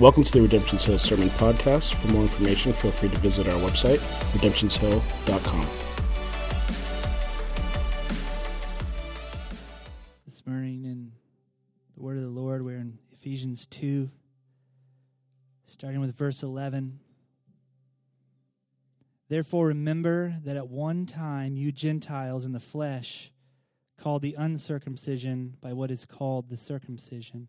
Welcome to the Redemption's Hill Sermon Podcast. For more information, feel free to visit our website, redemptionshill.com. This morning in the Word of the Lord, we're in Ephesians 2, starting with verse 11. Therefore, remember that at one time you Gentiles in the flesh, called the uncircumcision by what is called the circumcision,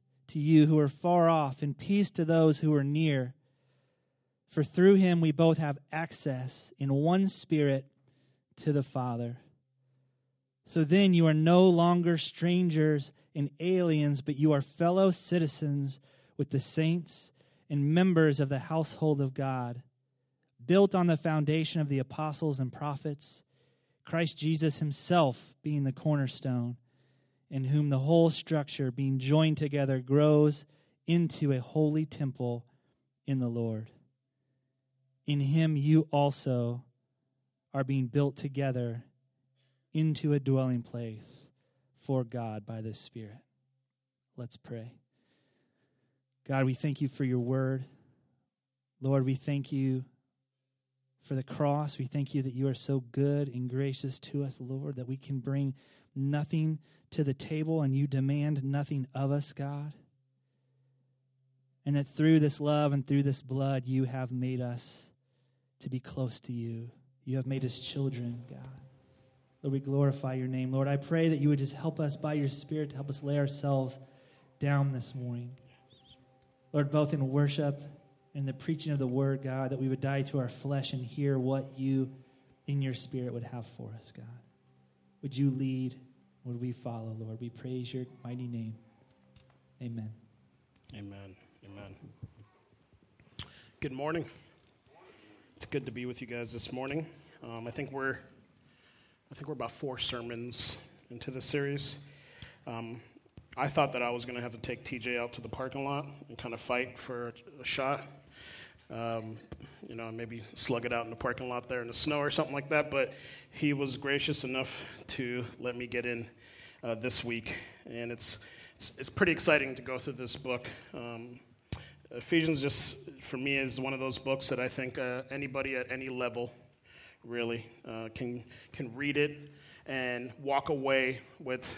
to you who are far off, and peace to those who are near. For through him we both have access in one spirit to the Father. So then you are no longer strangers and aliens, but you are fellow citizens with the saints and members of the household of God built on the foundation of the apostles and prophets, Christ Jesus himself being the cornerstone, in whom the whole structure, being joined together, grows into a holy temple in the Lord. In him you also are being built together into a dwelling place for God by the Spirit. Let's pray. God, we thank you for your word. Lord, we thank you for the cross. We thank you that you are so good and gracious to us, Lord, that we can bring nothing to the table and you demand nothing of us, God. And that through this love and through this blood, you have made us to be close to you. You have made us children, God. Lord, we glorify your name. Lord, I pray that you would just help us by your Spirit to help us lay ourselves down this morning. Lord, both in worship and the preaching of the word, God, that we would die to our flesh and hear what you in your spirit would have for us, God. Would you lead? Would we follow, Lord? We praise your mighty name. Amen. Amen. Amen. Good morning. It's good to be with you guys this morning. Um, I think we're, I think we're about four sermons into the series. Um, I thought that I was going to have to take TJ out to the parking lot and kind of fight for a shot um, you know, maybe slug it out in the parking lot there in the snow or something like that. But he was gracious enough to let me get in uh, this week, and it's, it's, it's pretty exciting to go through this book. Um, Ephesians just for me is one of those books that I think uh, anybody at any level really uh, can can read it and walk away with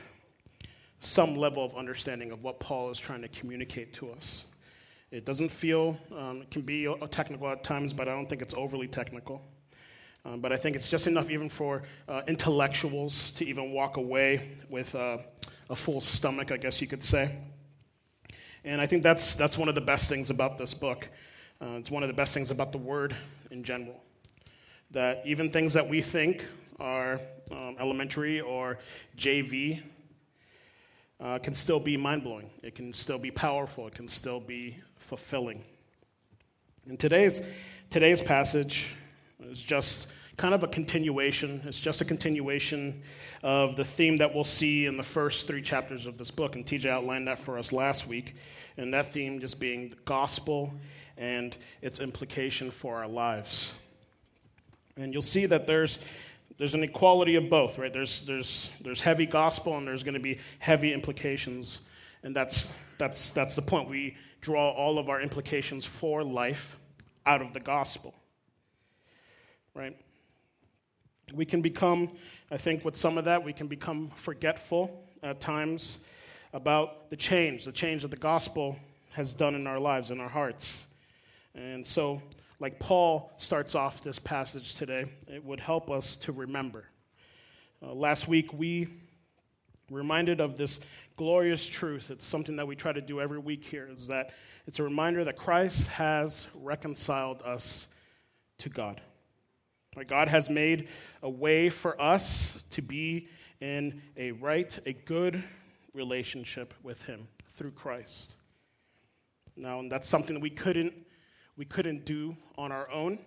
some level of understanding of what Paul is trying to communicate to us. It doesn't feel, um, it can be technical at times, but I don't think it's overly technical. Um, but I think it's just enough even for uh, intellectuals to even walk away with uh, a full stomach, I guess you could say. And I think that's, that's one of the best things about this book. Uh, it's one of the best things about the Word in general. That even things that we think are um, elementary or JV uh, can still be mind blowing. It can still be powerful. It can still be fulfilling. And today's, today's passage is just kind of a continuation. It's just a continuation of the theme that we'll see in the first three chapters of this book. And TJ outlined that for us last week. And that theme just being the gospel and its implication for our lives. And you'll see that there's there's an equality of both, right? There's, there's, there's heavy gospel and there's going to be heavy implications. And that's, that's, that's the point. We draw all of our implications for life out of the gospel, right? We can become, I think, with some of that, we can become forgetful at times about the change, the change that the gospel has done in our lives, in our hearts. And so like Paul starts off this passage today, it would help us to remember. Uh, last week, we reminded of this glorious truth. It's something that we try to do every week here, is that it's a reminder that Christ has reconciled us to God. God has made a way for us to be in a right, a good relationship with Him through Christ. Now, that's something we couldn't we couldn't do on our own.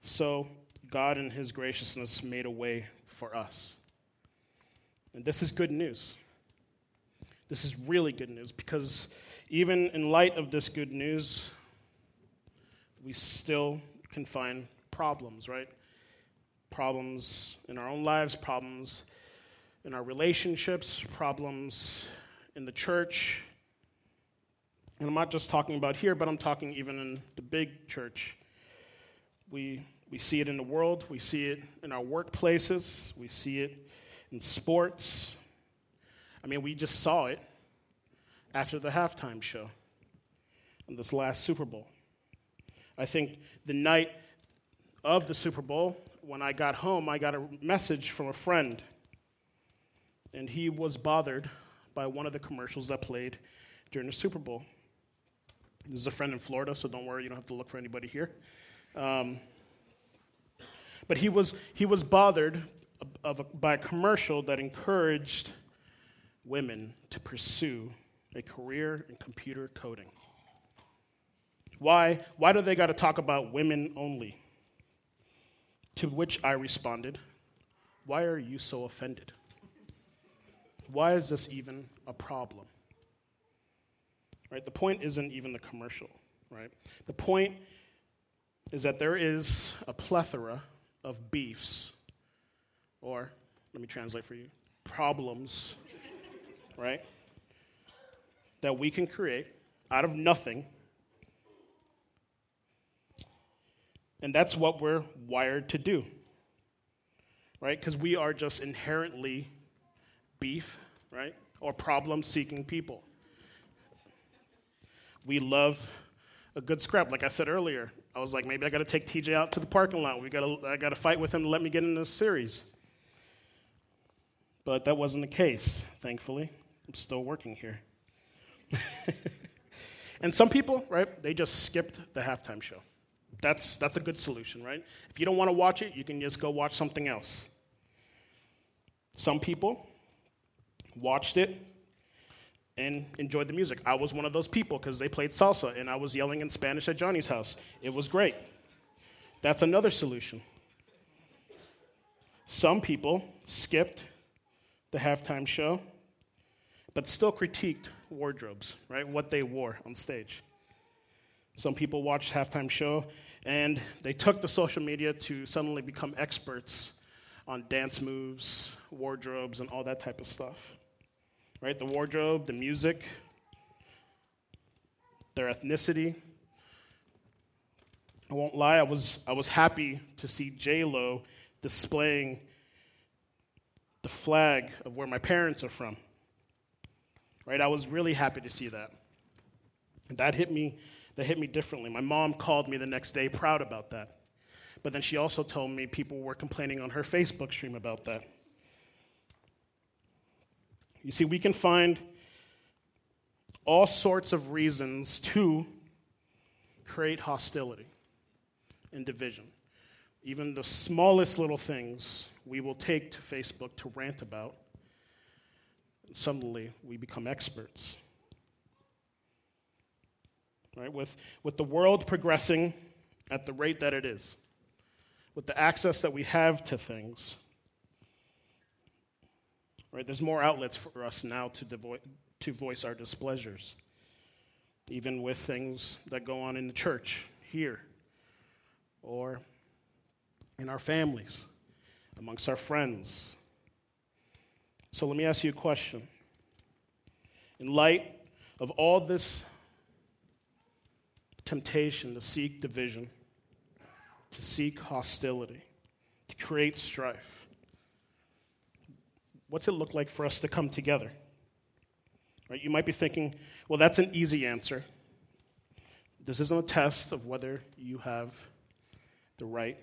So God in his graciousness made a way for us. And this is good news. This is really good news because even in light of this good news, we still can find problems, right? Problems in our own lives, problems in our relationships, problems in the church, and I'm not just talking about here, but I'm talking even in the big church. We, we see it in the world, we see it in our workplaces, we see it in sports. I mean, we just saw it after the halftime show in this last Super Bowl. I think the night of the Super Bowl, when I got home, I got a message from a friend, and he was bothered by one of the commercials that played during the Super Bowl. This is a friend in Florida, so don't worry, you don't have to look for anybody here. Um, but he was, he was bothered of a, by a commercial that encouraged women to pursue a career in computer coding. Why, why do they got to talk about women only? To which I responded, Why are you so offended? Why is this even a problem? Right? The point isn't even the commercial, right? The point is that there is a plethora of beefs, or let me translate for you, problems, right? That we can create out of nothing. And that's what we're wired to do, right? Because we are just inherently beef, right? Or problem seeking people. We love a good scrap. Like I said earlier, I was like, maybe I got to take TJ out to the parking lot. We got I got to fight with him to let me get in this series. But that wasn't the case, thankfully. I'm still working here. and some people, right, they just skipped the halftime show. That's, that's a good solution, right? If you don't want to watch it, you can just go watch something else. Some people watched it and enjoyed the music. I was one of those people because they played salsa and I was yelling in Spanish at Johnny's house. It was great. That's another solution. Some people skipped the halftime show, but still critiqued wardrobes, right? What they wore on stage. Some people watched halftime show and they took the social media to suddenly become experts on dance moves, wardrobes, and all that type of stuff right? The wardrobe, the music, their ethnicity. I won't lie, I was, I was happy to see J-Lo displaying the flag of where my parents are from. Right? I was really happy to see that. And that hit me, that hit me differently. My mom called me the next day proud about that. But then she also told me people were complaining on her Facebook stream about that. You see, we can find all sorts of reasons to create hostility and division. Even the smallest little things we will take to Facebook to rant about. Suddenly, we become experts. Right? With, with the world progressing at the rate that it is, with the access that we have to things, Right? There's more outlets for us now to, devo- to voice our displeasures, even with things that go on in the church here or in our families, amongst our friends. So let me ask you a question. In light of all this temptation to seek division, to seek hostility, to create strife, what's it look like for us to come together? Right? You might be thinking, well, that's an easy answer. This isn't a test of whether you have the right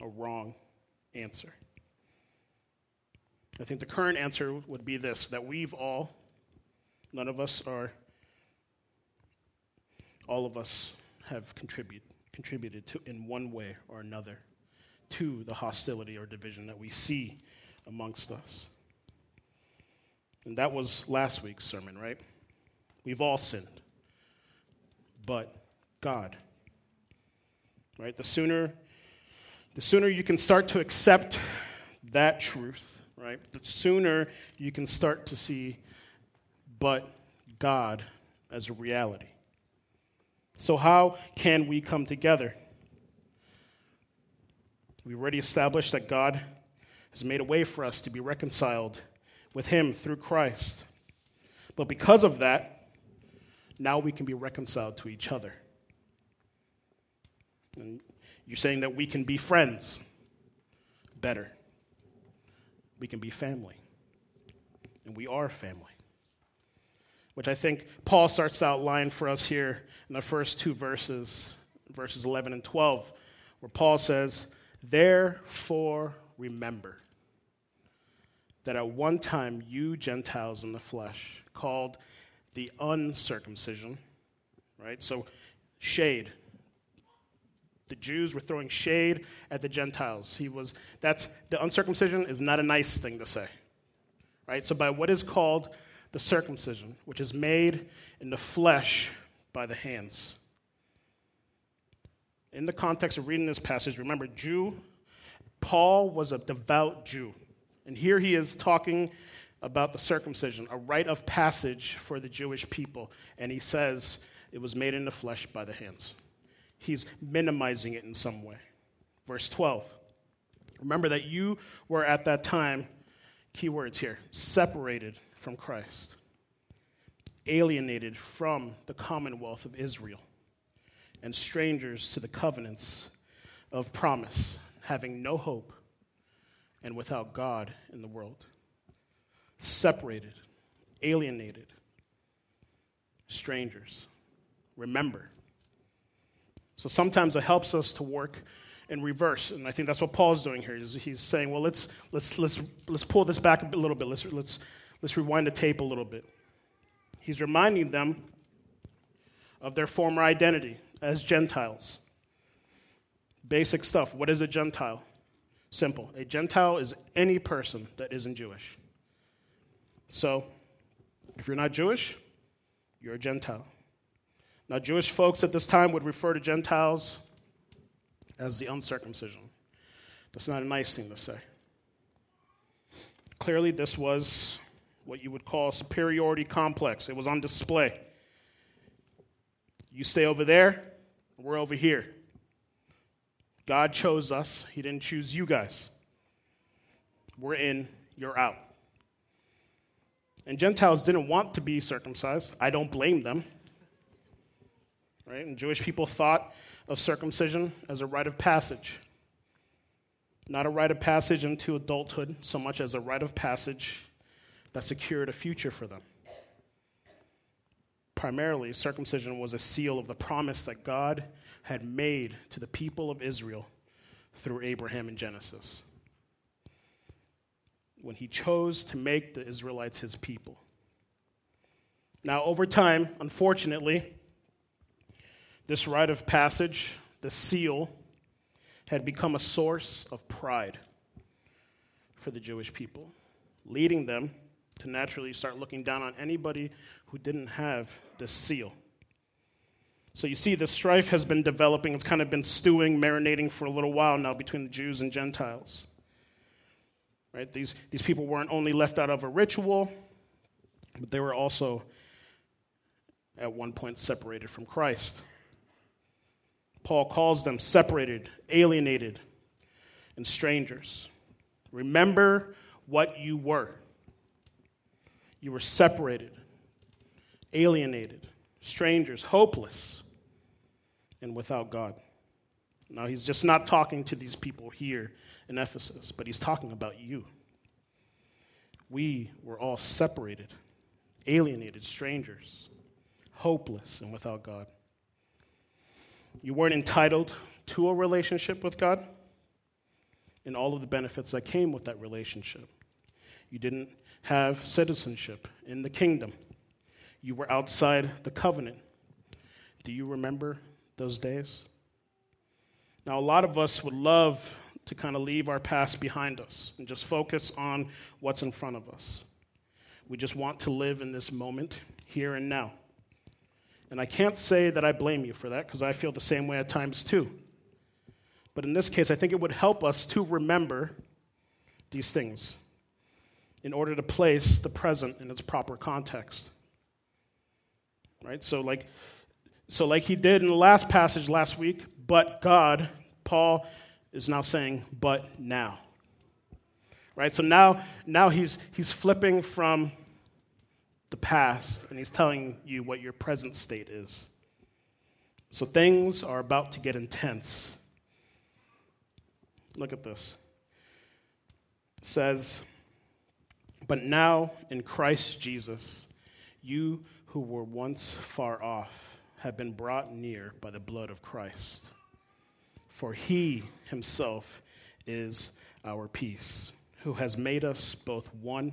or wrong answer. I think the current answer would be this that we've all, none of us are, all of us have contributed, contributed to, in one way or another to the hostility or division that we see amongst us. And that was last week's sermon, right? We've all sinned. But God, right? The sooner the sooner you can start to accept that truth, right? The sooner you can start to see but God as a reality. So, how can we come together? We've already established that God has made a way for us to be reconciled with Him through Christ. But because of that, now we can be reconciled to each other. And you're saying that we can be friends better. We can be family. And we are family. Which I think Paul starts to outline for us here in the first two verses, verses 11 and 12, where Paul says, Therefore remember that at one time you Gentiles in the flesh, called the uncircumcision, right? So, shade, the Jews were throwing shade at the Gentiles. He was, that's, the uncircumcision is not a nice thing to say. Right? So, by what is called the circumcision, which is made in the flesh by the hands. In the context of reading this passage, remember, Jew, Paul was a devout Jew. And here he is talking about the circumcision, a rite of passage for the Jewish people. And he says it was made in the flesh by the hands he's minimizing it in some way. Verse 12. Remember that you were at that time, key words here, separated from Christ, alienated from the commonwealth of Israel, and strangers to the covenants of promise, having no hope and without God in the world. Separated, alienated, strangers. Remember so sometimes it helps us to work in reverse. And I think that's what Paul's doing here. Is he's saying, well, let's, let's, let's, let's pull this back a little bit. Let's, let's, let's rewind the tape a little bit. He's reminding them of their former identity as Gentiles. Basic stuff. What is a Gentile? Simple. A Gentile is any person that isn't Jewish. So, if you're not Jewish, you're a Gentile. Now, Jewish folks at this time would refer to Gentiles as the uncircumcision. That's not a nice thing to say. Clearly, this was what you would call a superiority complex, it was on display. You stay over there, we're over here. God chose us, He didn't choose you guys. We're in, you're out. And Gentiles didn't want to be circumcised. I don't blame them right? And Jewish people thought of circumcision as a rite of passage. Not a rite of passage into adulthood so much as a rite of passage that secured a future for them. Primarily, circumcision was a seal of the promise that God had made to the people of Israel through Abraham in Genesis. When he chose to make the Israelites his people. Now, over time, unfortunately, this rite of passage, the seal, had become a source of pride for the Jewish people, leading them to naturally start looking down on anybody who didn't have this seal. So you see, the strife has been developing. It's kind of been stewing, marinating for a little while now between the Jews and Gentiles. Right? These, these people weren't only left out of a ritual, but they were also at one point separated from Christ. Paul calls them separated, alienated, and strangers. Remember what you were. You were separated, alienated, strangers, hopeless, and without God. Now, he's just not talking to these people here in Ephesus, but he's talking about you. We were all separated, alienated, strangers, hopeless, and without God. You weren't entitled to a relationship with God and all of the benefits that came with that relationship. You didn't have citizenship in the kingdom. You were outside the covenant. Do you remember those days? Now, a lot of us would love to kind of leave our past behind us and just focus on what's in front of us. We just want to live in this moment, here and now. And I can't say that I blame you for that because I feel the same way at times too. But in this case, I think it would help us to remember these things in order to place the present in its proper context. Right? So like so like he did in the last passage last week, but God, Paul is now saying but now. Right? So now now he's he's flipping from the past and he's telling you what your present state is. So things are about to get intense. Look at this. It says, But now in Christ Jesus, you who were once far off have been brought near by the blood of Christ. For he himself is our peace, who has made us both one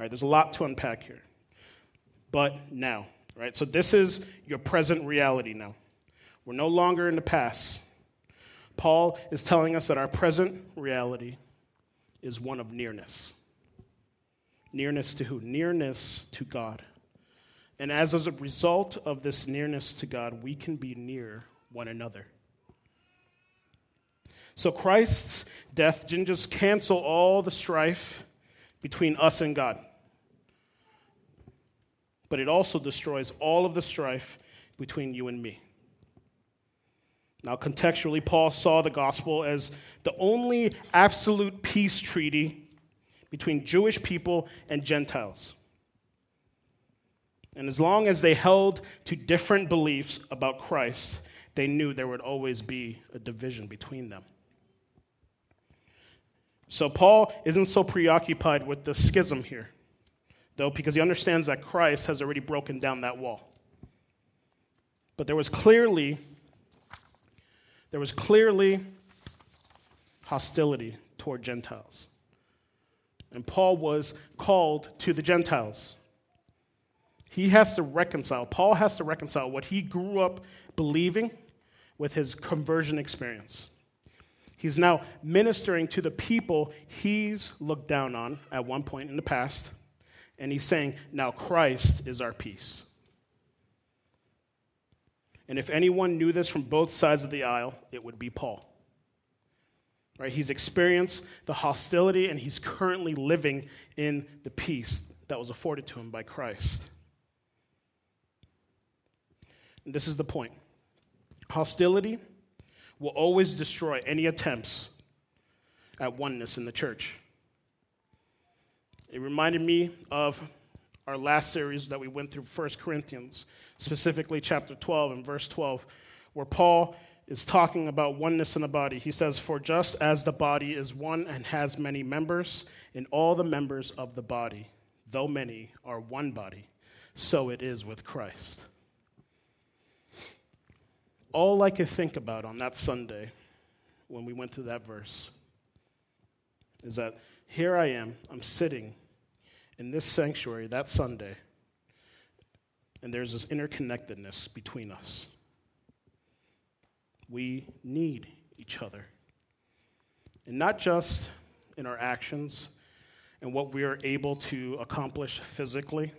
All right, there's a lot to unpack here. But now, right? So this is your present reality now. We're no longer in the past. Paul is telling us that our present reality is one of nearness. Nearness to who? Nearness to God. And as a result of this nearness to God, we can be near one another. So Christ's death didn't just cancel all the strife between us and God, but it also destroys all of the strife between you and me. Now, contextually, Paul saw the gospel as the only absolute peace treaty between Jewish people and Gentiles. And as long as they held to different beliefs about Christ, they knew there would always be a division between them. So, Paul isn't so preoccupied with the schism here, though, because he understands that Christ has already broken down that wall. But there was clearly there was clearly hostility toward Gentiles. And Paul was called to the Gentiles. He has to reconcile, Paul has to reconcile what he grew up believing with his conversion experience. He's now ministering to the people he's looked down on at one point in the past, and he's saying, Now Christ is our peace. And if anyone knew this from both sides of the aisle, it would be Paul. Right? He's experienced the hostility and he's currently living in the peace that was afforded to him by Christ. And this is the point hostility will always destroy any attempts at oneness in the church. It reminded me of our last series that we went through, 1 Corinthians, specifically chapter 12 and verse 12, where Paul is talking about oneness in the body. He says, For just as the body is one and has many members, and all the members of the body, though many, are one body, so it is with Christ. All I could think about on that Sunday when we went through that verse is that here I am, I'm sitting in this sanctuary that Sunday, and there's this interconnectedness between us. We need each other. And not just in our actions and what we are able to accomplish physically,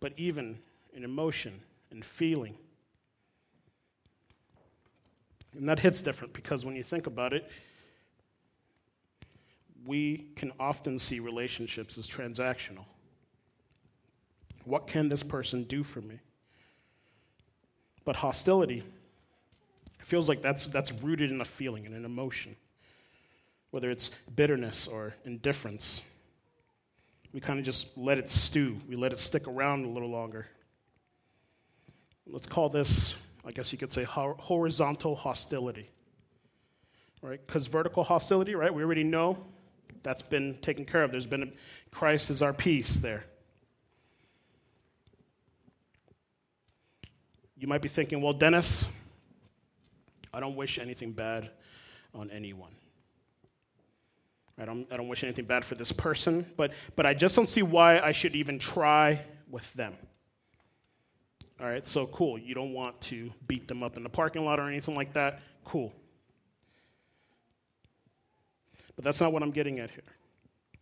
but even in emotion and feeling. And that hits different because when you think about it, we can often see relationships as transactional. What can this person do for me? But hostility feels like that's, that's rooted in a feeling and an emotion, whether it's bitterness or indifference. We kind of just let it stew, we let it stick around a little longer. Let's call this, I guess you could say, horizontal hostility. Right? Because vertical hostility, right, we already know that's been taken care of. There's been a, Christ is our peace there. You might be thinking, well, Dennis, I don't wish anything bad on anyone. I don't, I don't wish anything bad for this person, but, but I just don't see why I should even try with them. All right, so cool. You don't want to beat them up in the parking lot or anything like that. Cool. But that's not what I'm getting at here.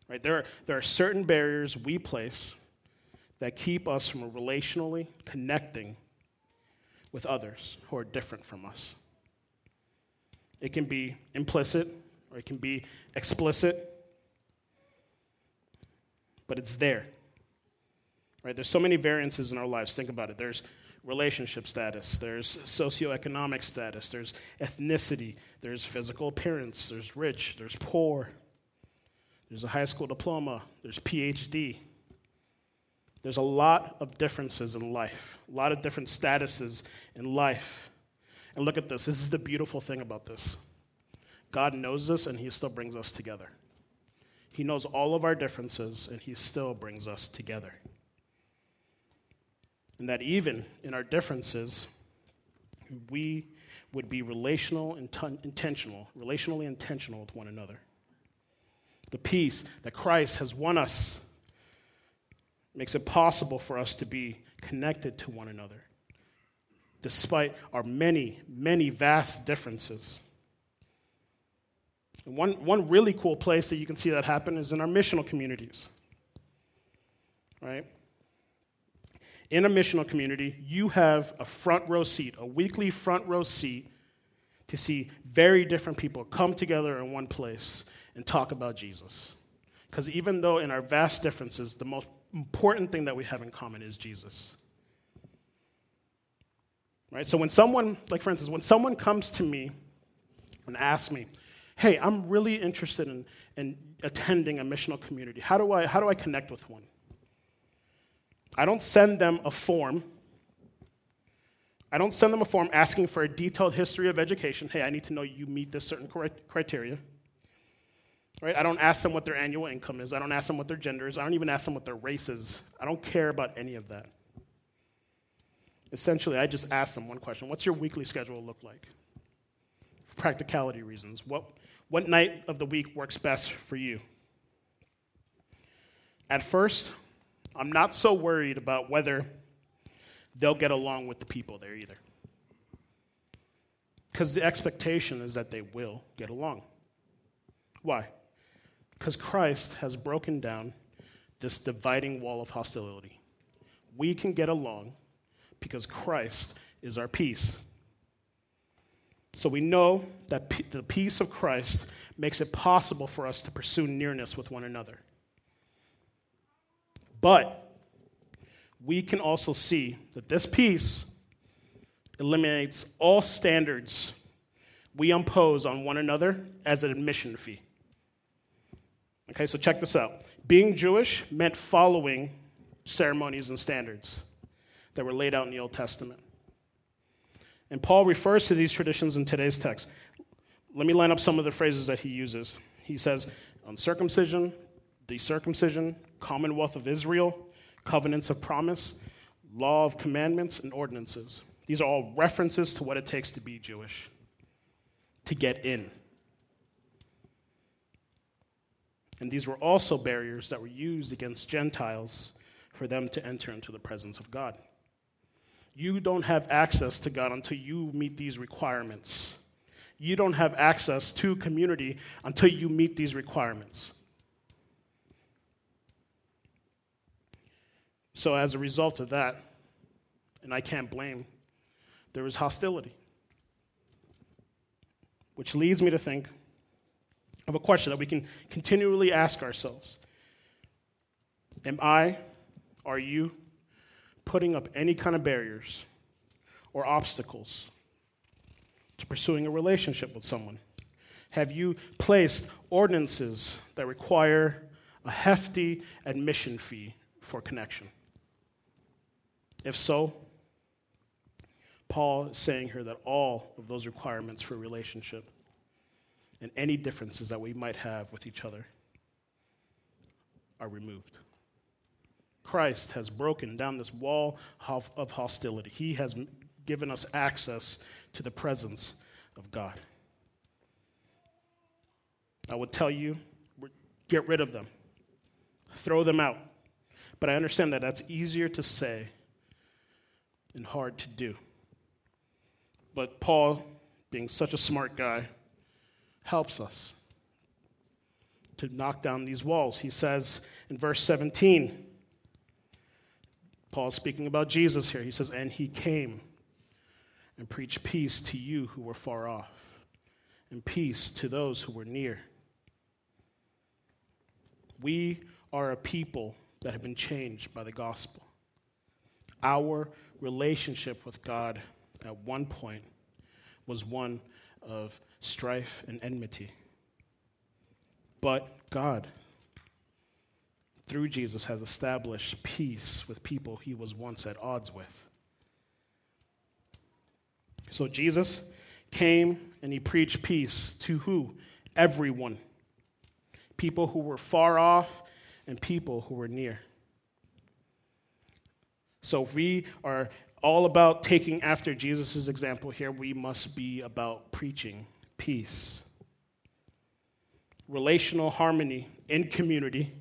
Right? There, are, there are certain barriers we place that keep us from relationally connecting with others who are different from us. It can be implicit or it can be explicit, but it's there. Right? There's so many variances in our lives. Think about it. There's relationship status, there's socioeconomic status, there's ethnicity, there's physical appearance, there's rich, there's poor, there's a high school diploma, there's PhD. There's a lot of differences in life, a lot of different statuses in life. And look at this. This is the beautiful thing about this. God knows this, and He still brings us together. He knows all of our differences, and He still brings us together. And that even in our differences, we would be relational and intentional, relationally intentional with one another. The peace that Christ has won us makes it possible for us to be connected to one another, despite our many, many vast differences. And one, one really cool place that you can see that happen is in our missional communities. Right? In a missional community, you have a front row seat, a weekly front row seat to see very different people come together in one place and talk about Jesus. Because even though in our vast differences, the most important thing that we have in common is Jesus. Right? So when someone, like for instance, when someone comes to me and asks me, hey, I'm really interested in, in attending a missional community, how do, I, how do I connect with one? I don't send them a form. I don't send them a form asking for a detailed history of education. Hey, I need to know you meet this certain criteria. Right? I don't ask them what their annual income is. I don't ask them what their gender is. I don't even ask them what their race is. I don't care about any of that. Essentially, I just ask them one question What's your weekly schedule look like? For practicality reasons. What, what night of the week works best for you? At first, I'm not so worried about whether they'll get along with the people there either. Because the expectation is that they will get along. Why? Because Christ has broken down this dividing wall of hostility. We can get along because Christ is our peace. So we know that the peace of Christ makes it possible for us to pursue nearness with one another. But we can also see that this peace eliminates all standards we impose on one another as an admission fee. Okay, so check this out. Being Jewish meant following ceremonies and standards that were laid out in the Old Testament. And Paul refers to these traditions in today's text. Let me line up some of the phrases that he uses. He says, uncircumcision, the circumcision, commonwealth of Israel, covenants of promise, law of commandments, and ordinances. These are all references to what it takes to be Jewish, to get in. And these were also barriers that were used against Gentiles for them to enter into the presence of God. You don't have access to God until you meet these requirements. You don't have access to community until you meet these requirements. So, as a result of that, and I can't blame, there was hostility. Which leads me to think of a question that we can continually ask ourselves Am I, are you, putting up any kind of barriers or obstacles to pursuing a relationship with someone? Have you placed ordinances that require a hefty admission fee for connection? If so, Paul is saying here that all of those requirements for relationship and any differences that we might have with each other are removed. Christ has broken down this wall of hostility. He has given us access to the presence of God. I would tell you, get rid of them, throw them out. But I understand that that's easier to say and hard to do. But Paul, being such a smart guy, helps us to knock down these walls. He says in verse 17, Paul's speaking about Jesus here. He says, And he came and preached peace to you who were far off, and peace to those who were near. We are a people that have been changed by the gospel. Our relationship with God at one point was one of strife and enmity. But God, through Jesus, has established peace with people he was once at odds with. So Jesus came and he preached peace to who? Everyone. People who were far off and people who were near. So if we are all about taking after Jesus' example here, we must be about preaching peace. Relational harmony in community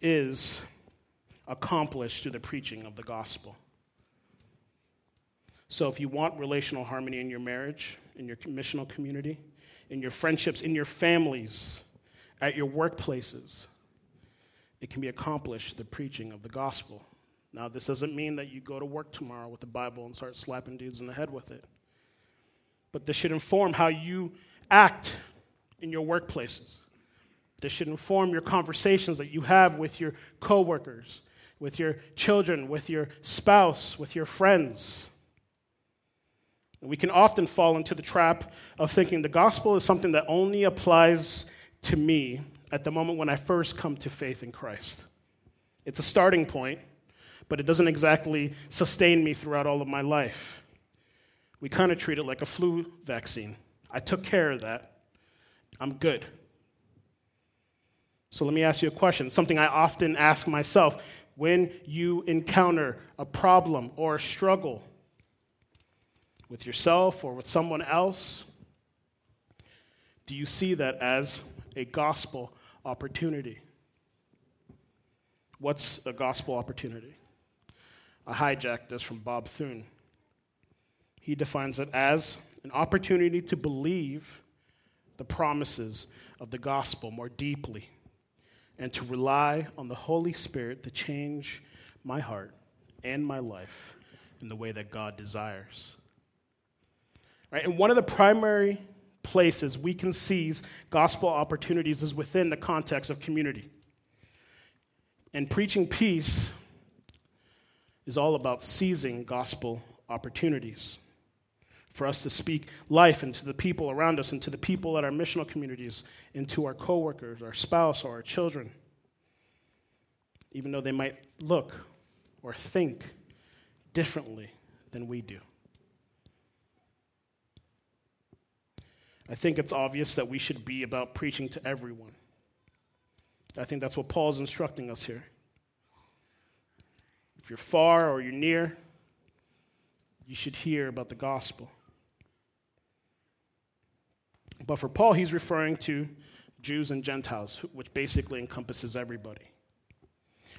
is accomplished through the preaching of the gospel. So, if you want relational harmony in your marriage, in your missional community, in your friendships, in your families, at your workplaces, it can be accomplished through the preaching of the gospel. Now, this doesn't mean that you go to work tomorrow with the Bible and start slapping dudes in the head with it. But this should inform how you act in your workplaces. This should inform your conversations that you have with your coworkers, with your children, with your spouse, with your friends. And we can often fall into the trap of thinking the gospel is something that only applies to me at the moment when I first come to faith in Christ. It's a starting point, but it doesn't exactly sustain me throughout all of my life. We kind of treat it like a flu vaccine. I took care of that. I'm good. So let me ask you a question, something I often ask myself. When you encounter a problem or a struggle with yourself or with someone else, do you see that as a gospel opportunity? What's a gospel opportunity? I hijacked this from Bob Thune. He defines it as an opportunity to believe the promises of the gospel more deeply and to rely on the Holy Spirit to change my heart and my life in the way that God desires. Right? And one of the primary places we can seize gospel opportunities is within the context of community. And preaching peace is all about seizing gospel opportunities for us to speak life into the people around us, into the people at our missional communities, into our coworkers, our spouse, or our children, even though they might look or think differently than we do. I think it's obvious that we should be about preaching to everyone. I think that's what Paul's instructing us here. If you're far or you're near, you should hear about the gospel. But for Paul, he's referring to Jews and Gentiles, which basically encompasses everybody.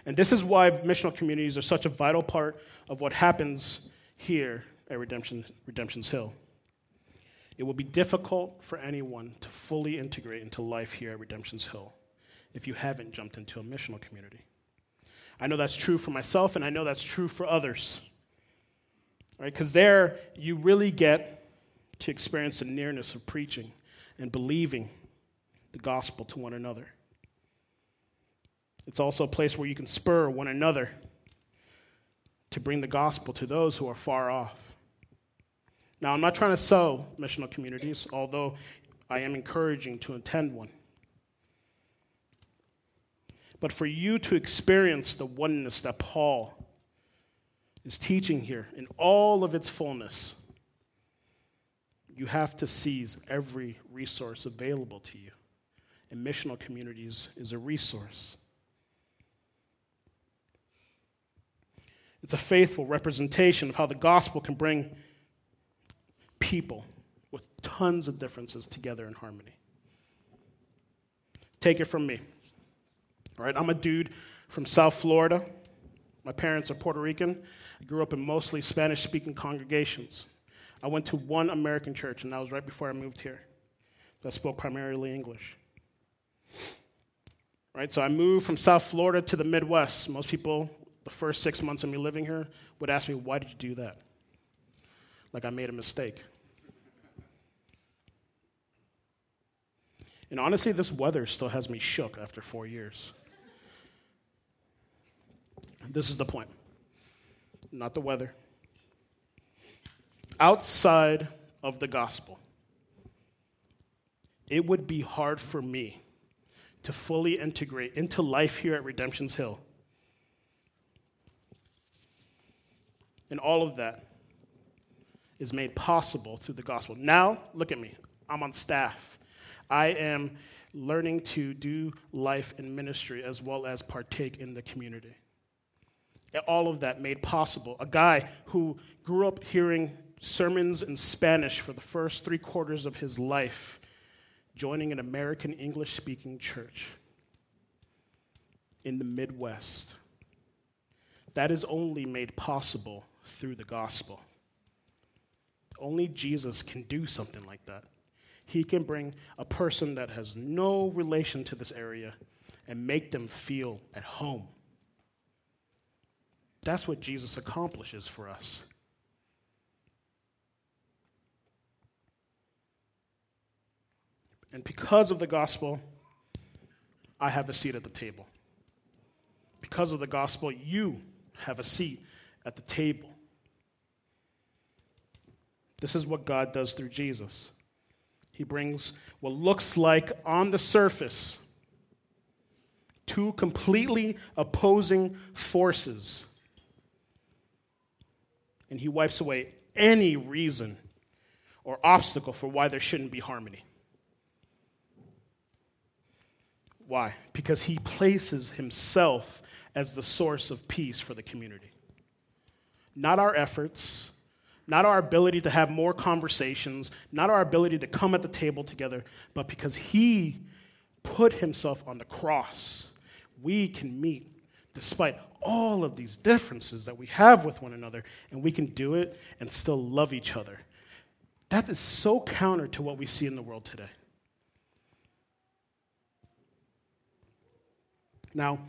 And this is why missional communities are such a vital part of what happens here at Redemption, Redemption's Hill. It will be difficult for anyone to fully integrate into life here at Redemption's Hill if you haven't jumped into a missional community. I know that's true for myself, and I know that's true for others. Right? Because there, you really get to experience the nearness of preaching and believing the gospel to one another. It's also a place where you can spur one another to bring the gospel to those who are far off. Now, I'm not trying to sell missional communities, although I am encouraging to attend one. But for you to experience the oneness that Paul is teaching here in all of its fullness, you have to seize every resource available to you. And missional communities is a resource. It's a faithful representation of how the gospel can bring people with tons of differences together in harmony. Take it from me. Right, I'm a dude from South Florida. My parents are Puerto Rican. I grew up in mostly Spanish speaking congregations. I went to one American church, and that was right before I moved here. That spoke primarily English. Right, so I moved from South Florida to the Midwest. Most people, the first six months of me living here, would ask me, Why did you do that? Like I made a mistake. And honestly, this weather still has me shook after four years. This is the point, not the weather. Outside of the gospel, it would be hard for me to fully integrate into life here at Redemption's Hill. And all of that is made possible through the gospel. Now, look at me. I'm on staff. I am learning to do life in ministry as well as partake in the community. All of that made possible. A guy who grew up hearing sermons in Spanish for the first three quarters of his life, joining an American English speaking church in the Midwest. That is only made possible through the gospel. Only Jesus can do something like that. He can bring a person that has no relation to this area and make them feel at home. That's what Jesus accomplishes for us. And because of the gospel, I have a seat at the table. Because of the gospel, you have a seat at the table. This is what God does through Jesus. He brings what looks like on the surface two completely opposing forces and he wipes away any reason or obstacle for why there shouldn't be harmony. Why? Because he places himself as the source of peace for the community. Not our efforts, not our ability to have more conversations, not our ability to come at the table together, but because he put himself on the cross, we can meet despite all of these differences that we have with one another, and we can do it and still love each other. That is so counter to what we see in the world today. Now,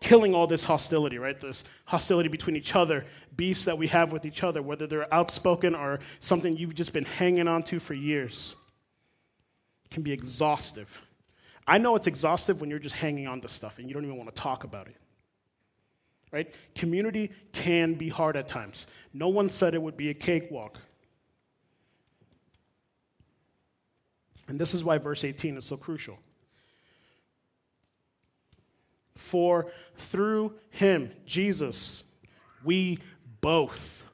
killing all this hostility, right? This hostility between each other, beefs that we have with each other, whether they're outspoken or something you've just been hanging on to for years, can be exhaustive. I know it's exhaustive when you're just hanging on to stuff and you don't even want to talk about it right? Community can be hard at times. No one said it would be a cakewalk. And this is why verse 18 is so crucial. For through him, Jesus, we both,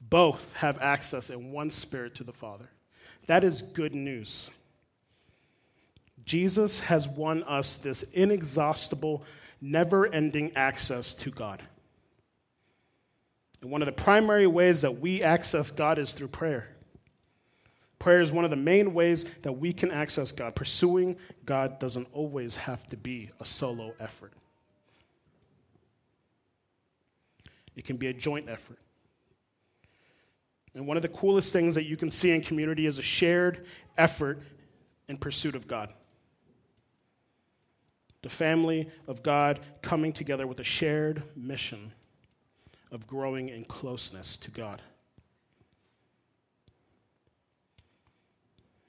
both have access in one spirit to the Father. That is good news. Jesus has won us this inexhaustible never ending access to God. And one of the primary ways that we access God is through prayer. Prayer is one of the main ways that we can access God. Pursuing God doesn't always have to be a solo effort, it can be a joint effort. And one of the coolest things that you can see in community is a shared effort in pursuit of God the family of God coming together with a shared mission of growing in closeness to God.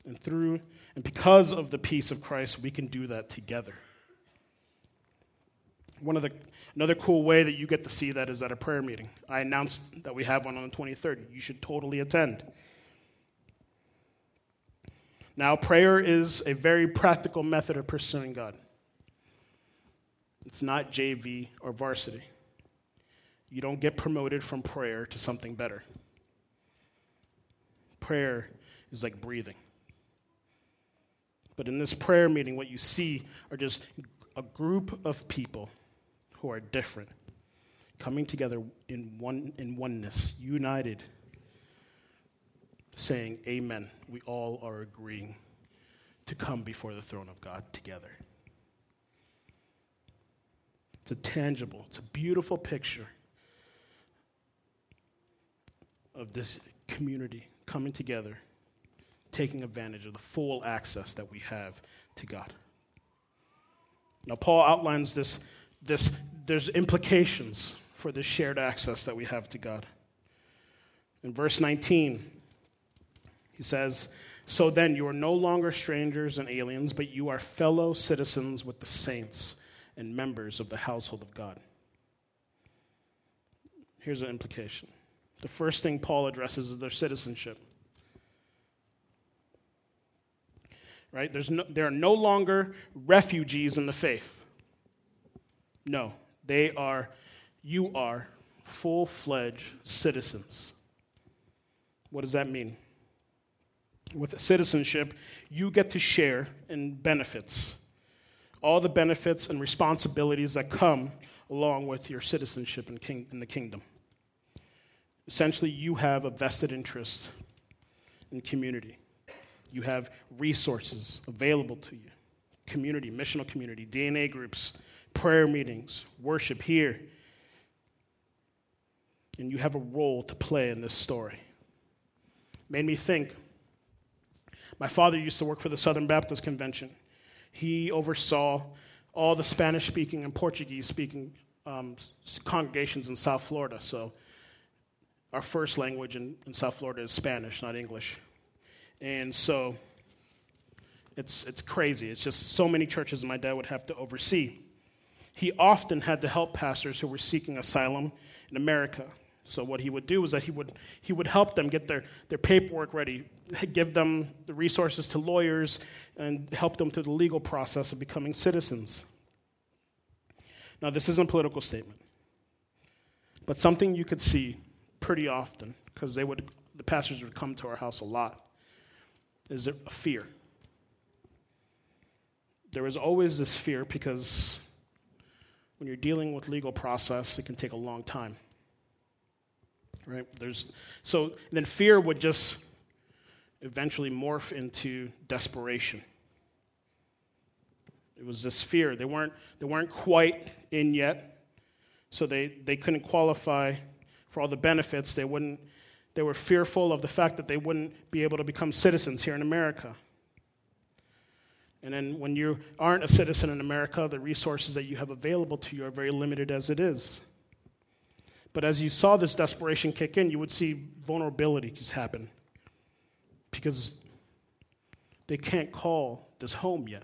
And through and because of the peace of Christ, we can do that together. One of the another cool way that you get to see that is at a prayer meeting. I announced that we have one on the 23rd. You should totally attend. Now, prayer is a very practical method of pursuing God. It's not JV or varsity. You don't get promoted from prayer to something better. Prayer is like breathing. But in this prayer meeting, what you see are just a group of people who are different, coming together in, one, in oneness, united, saying, Amen. We all are agreeing to come before the throne of God together. It's a tangible, it's a beautiful picture of this community coming together, taking advantage of the full access that we have to God. Now, Paul outlines this, this there's implications for this shared access that we have to God. In verse 19, he says, So then you are no longer strangers and aliens, but you are fellow citizens with the saints and members of the household of God. Here's an implication. The first thing Paul addresses is their citizenship. Right? There's no, there are no longer refugees in the faith. No, they are, you are full fledged citizens. What does that mean? With citizenship, you get to share in benefits, all the benefits and responsibilities that come along with your citizenship in, king, in the kingdom. Essentially, you have a vested interest in community. You have resources available to you community, missional community, DNA groups, prayer meetings, worship here. And you have a role to play in this story. Made me think. My father used to work for the Southern Baptist Convention. He oversaw all the Spanish speaking and Portuguese speaking um, congregations in South Florida. So, our first language in, in South Florida is Spanish, not English. And so, it's, it's crazy. It's just so many churches my dad would have to oversee he often had to help pastors who were seeking asylum in America. So what he would do is that he would, he would help them get their, their paperwork ready, give them the resources to lawyers, and help them through the legal process of becoming citizens. Now, this isn't a political statement, but something you could see pretty often, because they would, the pastors would come to our house a lot, is a fear. There was always this fear because when you're dealing with legal process, it can take a long time. Right? There's, so then fear would just eventually morph into desperation. It was this fear. They weren't, they weren't quite in yet, so they, they couldn't qualify for all the benefits. They, wouldn't, they were fearful of the fact that they wouldn't be able to become citizens here in America. And then when you aren't a citizen in America, the resources that you have available to you are very limited as it is. But as you saw this desperation kick in, you would see vulnerability just happen because they can't call this home yet.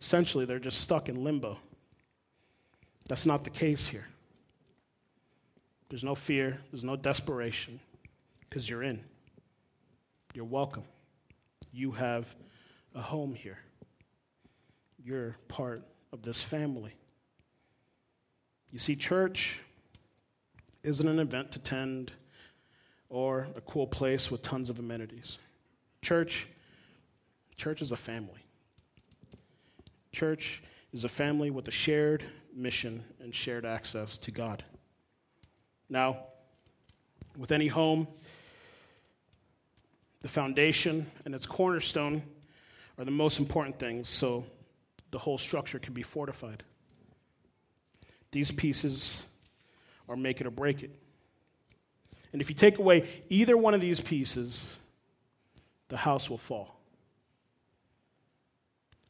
Essentially, they're just stuck in limbo. That's not the case here. There's no fear, there's no desperation because you're in. You're welcome you have a home here. You're part of this family. You see, church isn't an event to tend or a cool place with tons of amenities. Church, church is a family. Church is a family with a shared mission and shared access to God. Now, with any home, the foundation and its cornerstone are the most important things, so the whole structure can be fortified. These pieces are make it or break it. And if you take away either one of these pieces, the house will fall.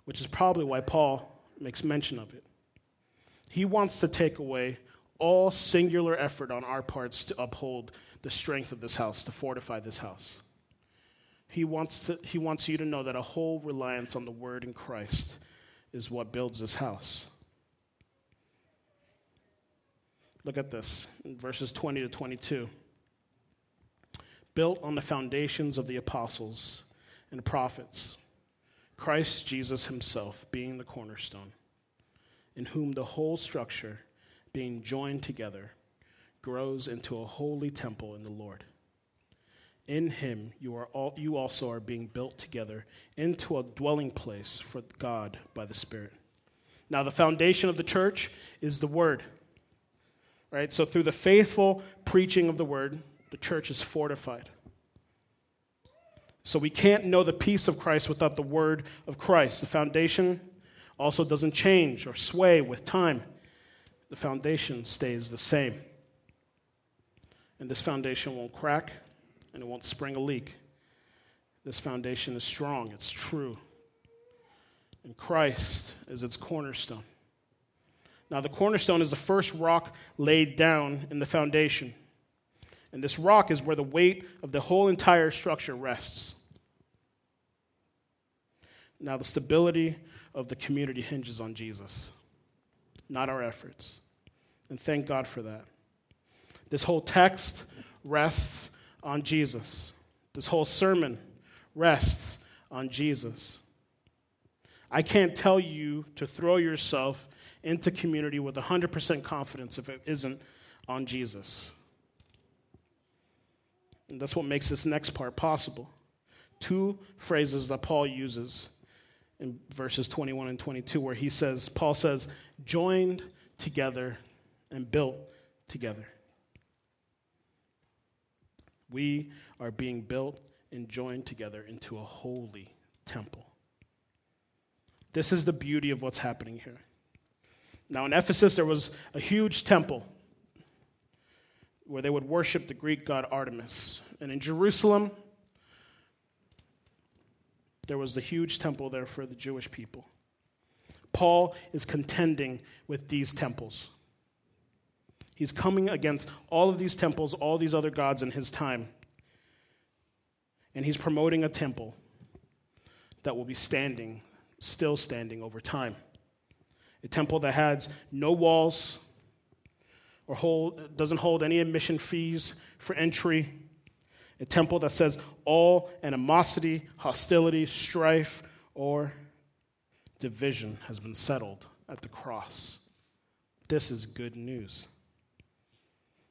Which is probably why Paul makes mention of it. He wants to take away all singular effort on our parts to uphold the strength of this house, to fortify this house. He wants, to, he wants you to know that a whole reliance on the word in Christ is what builds this house. Look at this verses 20 to 22. Built on the foundations of the apostles and prophets, Christ Jesus himself being the cornerstone, in whom the whole structure, being joined together, grows into a holy temple in the Lord. In him you, are all, you also are being built together into a dwelling place for God by the Spirit. Now, the foundation of the church is the Word. Right? So, through the faithful preaching of the Word, the church is fortified. So, we can't know the peace of Christ without the Word of Christ. The foundation also doesn't change or sway with time, the foundation stays the same. And this foundation won't crack and it won't spring a leak. This foundation is strong, it's true. And Christ is its cornerstone. Now, the cornerstone is the first rock laid down in the foundation. And this rock is where the weight of the whole entire structure rests. Now, the stability of the community hinges on Jesus, not our efforts. And thank God for that. This whole text rests on Jesus. This whole sermon rests on Jesus. I can't tell you to throw yourself into community with 100% confidence if it isn't on Jesus. And that's what makes this next part possible. Two phrases that Paul uses in verses 21 and 22, where he says, Paul says, joined together and built together. We are being built and joined together into a holy temple. This is the beauty of what's happening here. Now, in Ephesus, there was a huge temple where they would worship the Greek god Artemis. And in Jerusalem, there was the huge temple there for the Jewish people. Paul is contending with these temples. He's coming against all of these temples, all these other gods in his time. And he's promoting a temple that will be standing, still standing over time. A temple that has no walls or hold, doesn't hold any admission fees for entry. A temple that says all animosity, hostility, strife, or division has been settled at the cross. This is good news.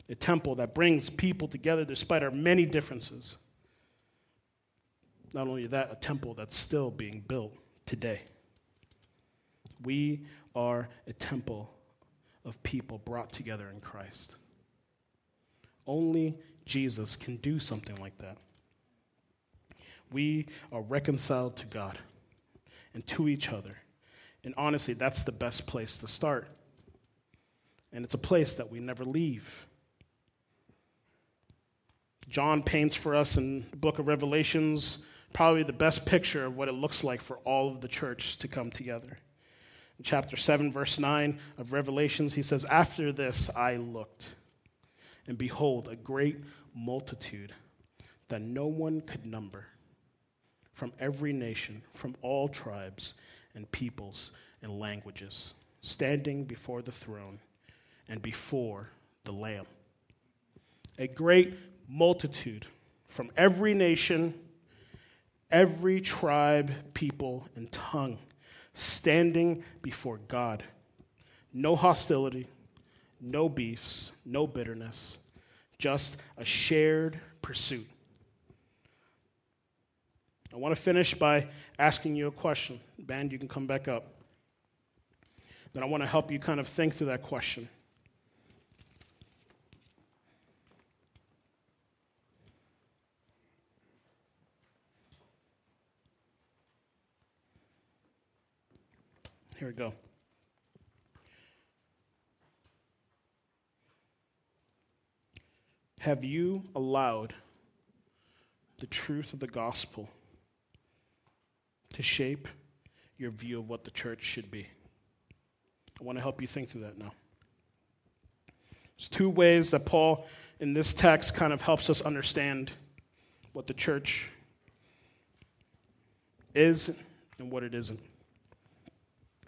A temple that brings people together despite our many differences. Not only that, a temple that's still being built today. We are a temple of people brought together in Christ. Only Jesus can do something like that. We are reconciled to God and to each other. And honestly, that's the best place to start. And it's a place that we never leave. John paints for us in the book of Revelations probably the best picture of what it looks like for all of the church to come together. In chapter 7, verse 9 of Revelations, he says, After this I looked, and behold, a great multitude that no one could number, from every nation, from all tribes and peoples and languages, standing before the throne and before the Lamb. A great multitude from every nation, every tribe, people, and tongue standing before God. No hostility, no beefs, no bitterness, just a shared pursuit. I want to finish by asking you a question. Band, you can come back up. Then I want to help you kind of think through that question. Here we go. Have you allowed the truth of the gospel to shape your view of what the church should be? I want to help you think through that now. There's two ways that Paul, in this text, kind of helps us understand what the church is and what it isn't.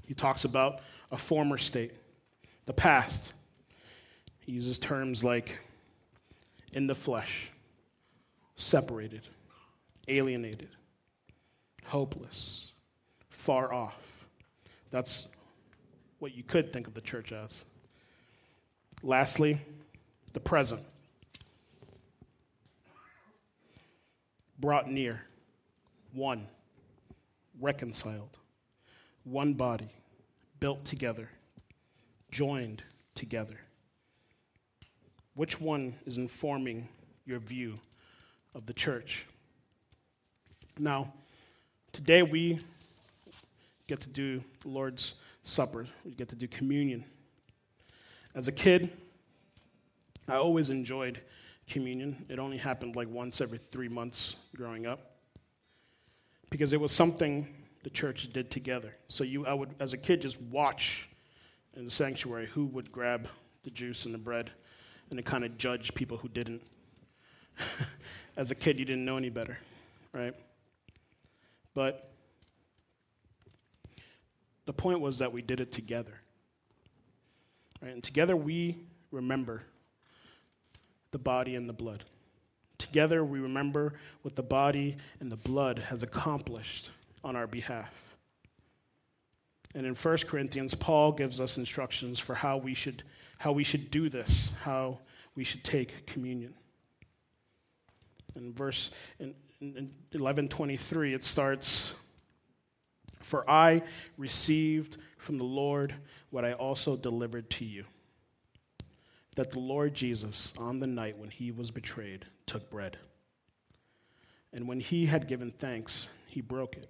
He talks about a former state, the past. He uses terms like in the flesh, separated, alienated, hopeless, far off. That's what you could think of the church as. Lastly, the present. Brought near, one, reconciled, one body, built together, joined together. Which one is informing your view of the church? Now, today we get to do the Lord's Supper, we get to do communion. As a kid, I always enjoyed communion. It only happened like once every three months growing up because it was something the church did together. So you, I would, as a kid, just watch in the sanctuary who would grab the juice and the bread and to kind of judge people who didn't. as a kid, you didn't know any better, right? But the point was that we did it together. Right? And together we remember the body and the blood. Together we remember what the body and the blood has accomplished on our behalf. And in 1 Corinthians, Paul gives us instructions for how we should, how we should do this, how we should take communion. In verse in, in 1123, it starts for I received from the Lord what I also delivered to you that the Lord Jesus, on the night when he was betrayed, took bread. And when he had given thanks, he broke it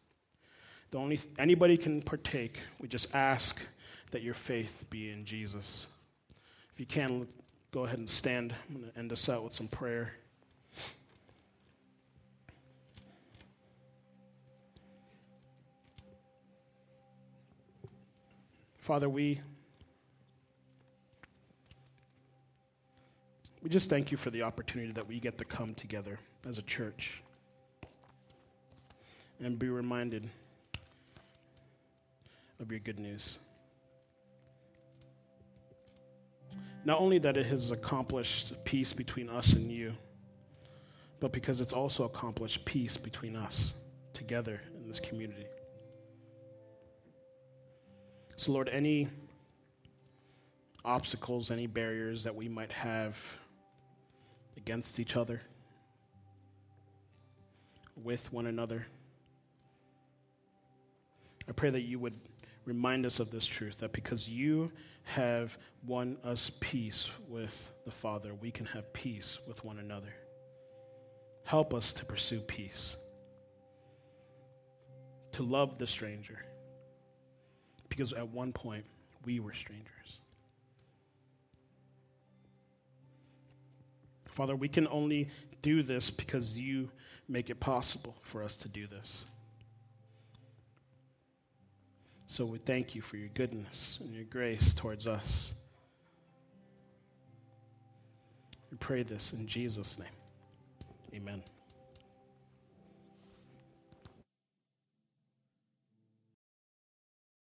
The only anybody can partake. We just ask that your faith be in Jesus. If you can, go ahead and stand. I'm going to end us out with some prayer. Father, we we just thank you for the opportunity that we get to come together as a church and be reminded of your good news. Not only that it has accomplished peace between us and you, but because it's also accomplished peace between us together in this community. So, Lord, any obstacles, any barriers that we might have against each other, with one another, I pray that you would remind us of this truth that because you have won us peace with the Father, we can have peace with one another. Help us to pursue peace, to love the stranger because at one point we were strangers. Father, we can only do this because you make it possible for us to do this. So we thank you for your goodness and your grace towards us. We pray this in Jesus' name. Amen.